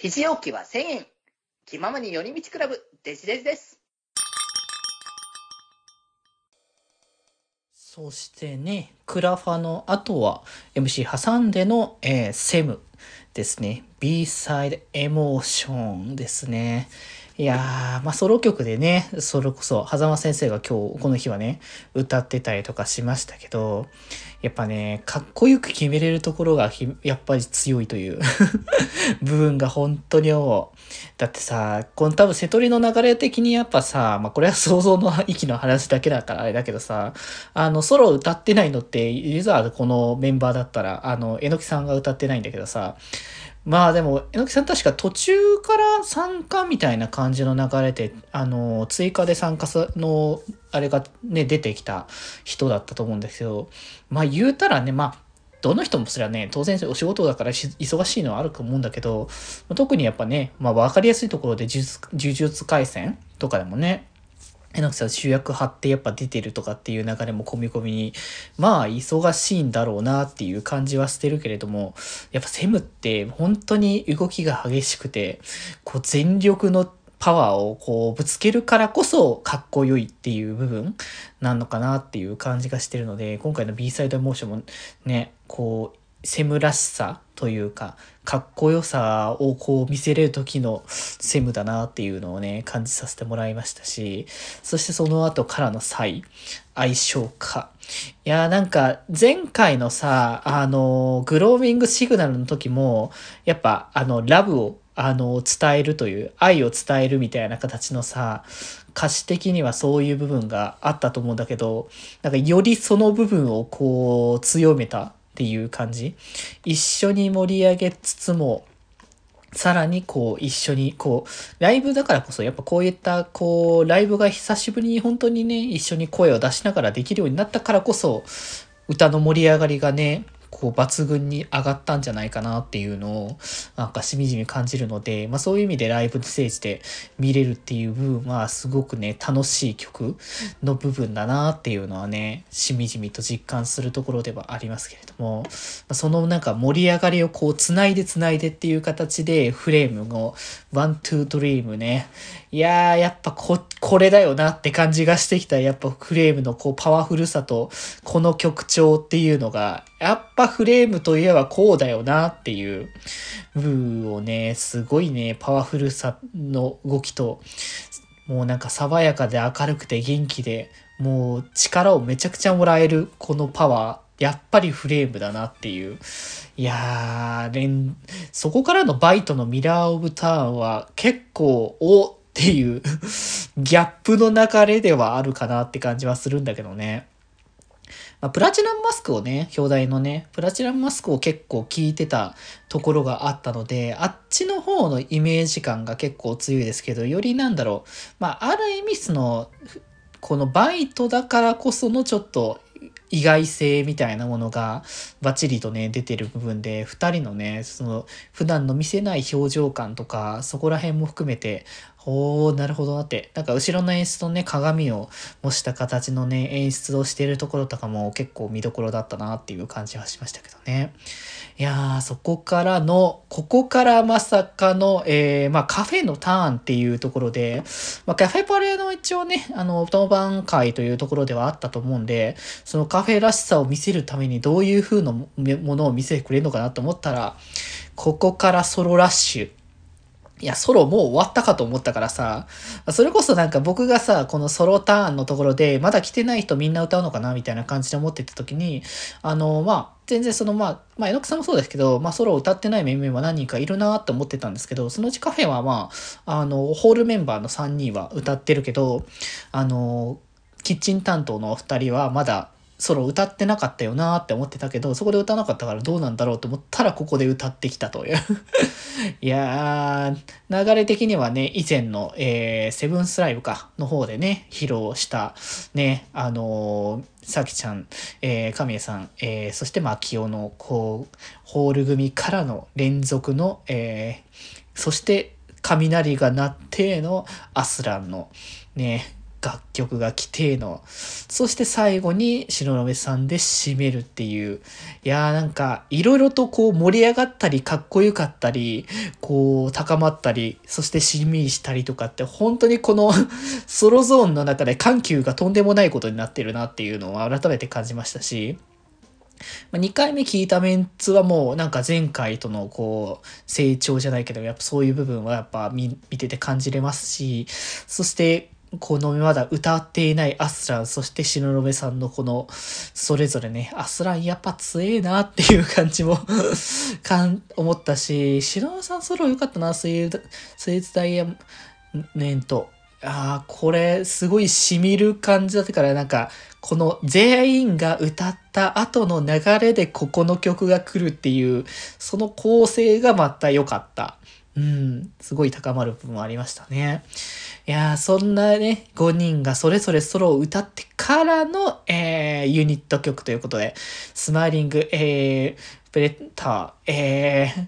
肘置きは1000円。気ままに寄り道クラブ、デジデジです。そしてね、クラファの後は MC 挟んでの、えーセムですね。B サイドエモーションですね。いやー、まあソロ曲でね、それこそ、狭間先生が今日、この日はね、歌ってたりとかしましたけど、やっぱね、かっこよく決めれるところがやっぱり強いという 部分が本当に思う。だってさ、この多分瀬戸りの流れ的にやっぱさ、まあこれは想像の域の話だけだからあれだけどさ、あの、ソロ歌ってないのって、ユーザーこのメンバーだったら、あの、えのきさんが歌ってないんだけどさ、まあでも、えのきさん確か途中から参加みたいな感じの流れで、あの、追加で参加すの、あれがね、出てきた人だったと思うんですけど、まあ言うたらね、まあ、どの人もそれはね、当然お仕事だから忙しいのはあると思うんだけど、特にやっぱね、まあ分かりやすいところで呪術呪術廻戦とかでもね、えのきさん主役張ってやっぱ出てるとかっていう流れも込み込みに、まあ忙しいんだろうなっていう感じはしてるけれども、やっぱセムって本当に動きが激しくて、こう全力のパワーをこうぶつけるからこそかっこよいっていう部分なのかなっていう感じがしてるので、今回の B サイドモーションもね、こう、セムらしさというか、かっこよさをこう見せれる時のセムだなっていうのをね、感じさせてもらいましたし、そしてその後からの際、相性か。いやーなんか前回のさ、あの、グロービングシグナルの時も、やっぱあの、ラブをあの、伝えるという、愛を伝えるみたいな形のさ、歌詞的にはそういう部分があったと思うんだけど、なんかよりその部分をこう、強めたっていう感じ。一緒に盛り上げつつも、さらにこう一緒にこうライブだからこそやっぱこういったこうライブが久しぶりに本当にね一緒に声を出しながらできるようになったからこそ歌の盛り上がりがねこう抜群に上がったんじゃないかなっていうのをなんかしみじみ感じるので、まあそういう意味でライブステージで見れるっていう部分はすごくね楽しい曲の部分だなっていうのはねしみじみと実感するところではありますけれども、まあそのなんか盛り上がりをこうつないでつないでっていう形でフレームの One to Dream ねいやーやっぱここれだよなって感じがしてきたやっぱフレームのこうパワフルさとこの曲調っていうのがやっぱフレームといえばこうだよなっていう部分をね、すごいね、パワフルさの動きと、もうなんか爽やかで明るくて元気で、もう力をめちゃくちゃもらえるこのパワー、やっぱりフレームだなっていう。いやー、連そこからのバイトのミラーオブターンは結構、おっていうギャップの流れではあるかなって感じはするんだけどね。まあ、プラチナムマスクをね、表題のね、プラチナムマスクを結構聞いてたところがあったので、あっちの方のイメージ感が結構強いですけど、よりなんだろう、まあ、ある意味その、このバイトだからこそのちょっと意外性みたいなものがバッチリとね出てる部分で2人のねその普段の見せない表情感とかそこら辺も含めておーなるほど。なってなんか後ろの演出のね鏡を模した形のね演出をしているところとかも結構見どころだったなっていう感じはしましたけどね。いやーそこからのここからまさかの、えーまあ、カフェのターンっていうところで、まあ、カフェパレード一応ねあの当番会というところではあったと思うんでそのカフェらしさを見せるためにどういう風なものを見せてくれるのかなと思ったらここからソロラッシュ。いや、ソロもう終わったかと思ったからさ、それこそなんか僕がさ、このソロターンのところで、まだ来てない人みんな歌うのかなみたいな感じで思ってた時に、あの、まあ、全然その、まあ、まあ、えのくさんもそうですけど、まあ、ソロを歌ってない面々は何人かいるなって思ってたんですけど、そのうちカフェはまあ、あの、ホールメンバーの3人は歌ってるけど、あの、キッチン担当のお2人はまだ、ソロ歌ってなかったよなーって思ってたけど、そこで歌わなかったからどうなんだろうと思ったらここで歌ってきたという。いやー、流れ的にはね、以前の、えー、セブンスライブか、の方でね、披露した、ね、あのー、さきちゃん、えー、神谷さん、えー、そしてまあ、清の、こう、ホール組からの連続の、えー、そして、雷が鳴ってのアスランの、ね、楽曲が規定の。そして最後に篠宮さんで締めるっていう。いやーなんか、いろいろとこう盛り上がったり、かっこよかったり、こう高まったり、そしてしんみりしたりとかって、本当にこのソロゾーンの中で緩急がとんでもないことになってるなっていうのを改めて感じましたし、ま、2回目聞いたメンツはもうなんか前回とのこう成長じゃないけどやっぱそういう部分はやっぱ見てて感じれますしそしてこのまだ歌っていないアスラン、そして篠宮さんのこの、それぞれね、アスランやっぱ強えなっていう感じも かん、思ったし、篠宮さんソロ良かったな、スイースイーツダイヤメント。ああ、これ、すごい染みる感じだったから、なんか、この全員が歌った後の流れでここの曲が来るっていう、その構成がまた良かった。うん、すごい高まる部分もありましたね。いやー、そんなね、5人がそれぞれソロを歌ってからの、えー、ユニット曲ということで、スマイリング、えー、プレッター、えー、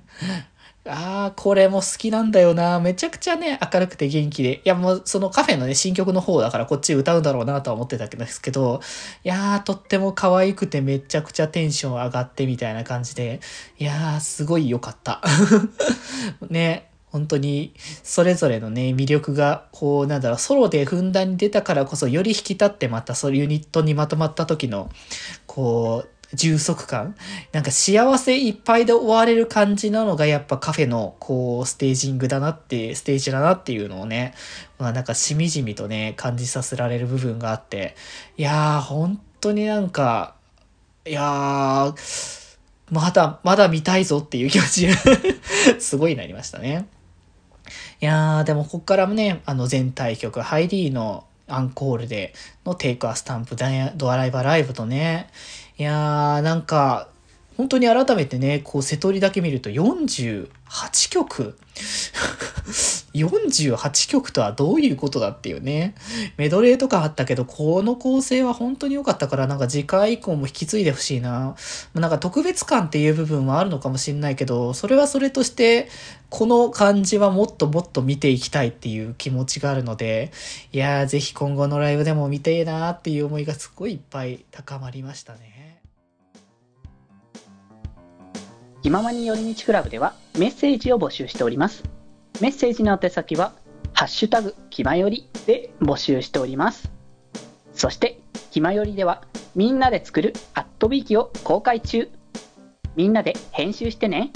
ああ、これも好きなんだよな。めちゃくちゃね、明るくて元気で。いや、もう、そのカフェのね、新曲の方だからこっち歌うんだろうなとは思ってたんですけど、いやー、とっても可愛くてめちゃくちゃテンション上がってみたいな感じで、いやー、すごい良かった。ね、本当に、それぞれのね、魅力が、こう、なんだろう、ソロでふんだんに出たからこそ、より引き立ってまた、そういうユニットにまとまった時の、こう、充足感なんか幸せいっぱいで終われる感じなのがやっぱカフェのこうステージングだなって、ステージだなっていうのをね、まあなんかしみじみとね、感じさせられる部分があって、いやー本当になんか、いやー、まだ、まだ見たいぞっていう気持ち すごいなりましたね。いやー、でもこっからもね、あの全体曲、ハイリーのアンコールでのテイクアスタンプ、ドアライバーライブとね、いやー、なんか、本当に改めてね、こう、瀬戸りだけ見ると48曲 48曲とはどういうことだっていうね。メドレーとかあったけど、この構成は本当に良かったから、なんか次回以降も引き継いでほしいな。なんか特別感っていう部分はあるのかもしれないけど、それはそれとして、この感じはもっともっと見ていきたいっていう気持ちがあるので、いやー、ぜひ今後のライブでも見てえなーっていう思いがすごいいっぱい高まりましたね。気ままに寄り道クラブではメッセージを募集しております。メッセージの宛先は、ハッシュタグ、気まよりで募集しております。そして、気まよりでは、みんなで作るアットビーキを公開中。みんなで編集してね。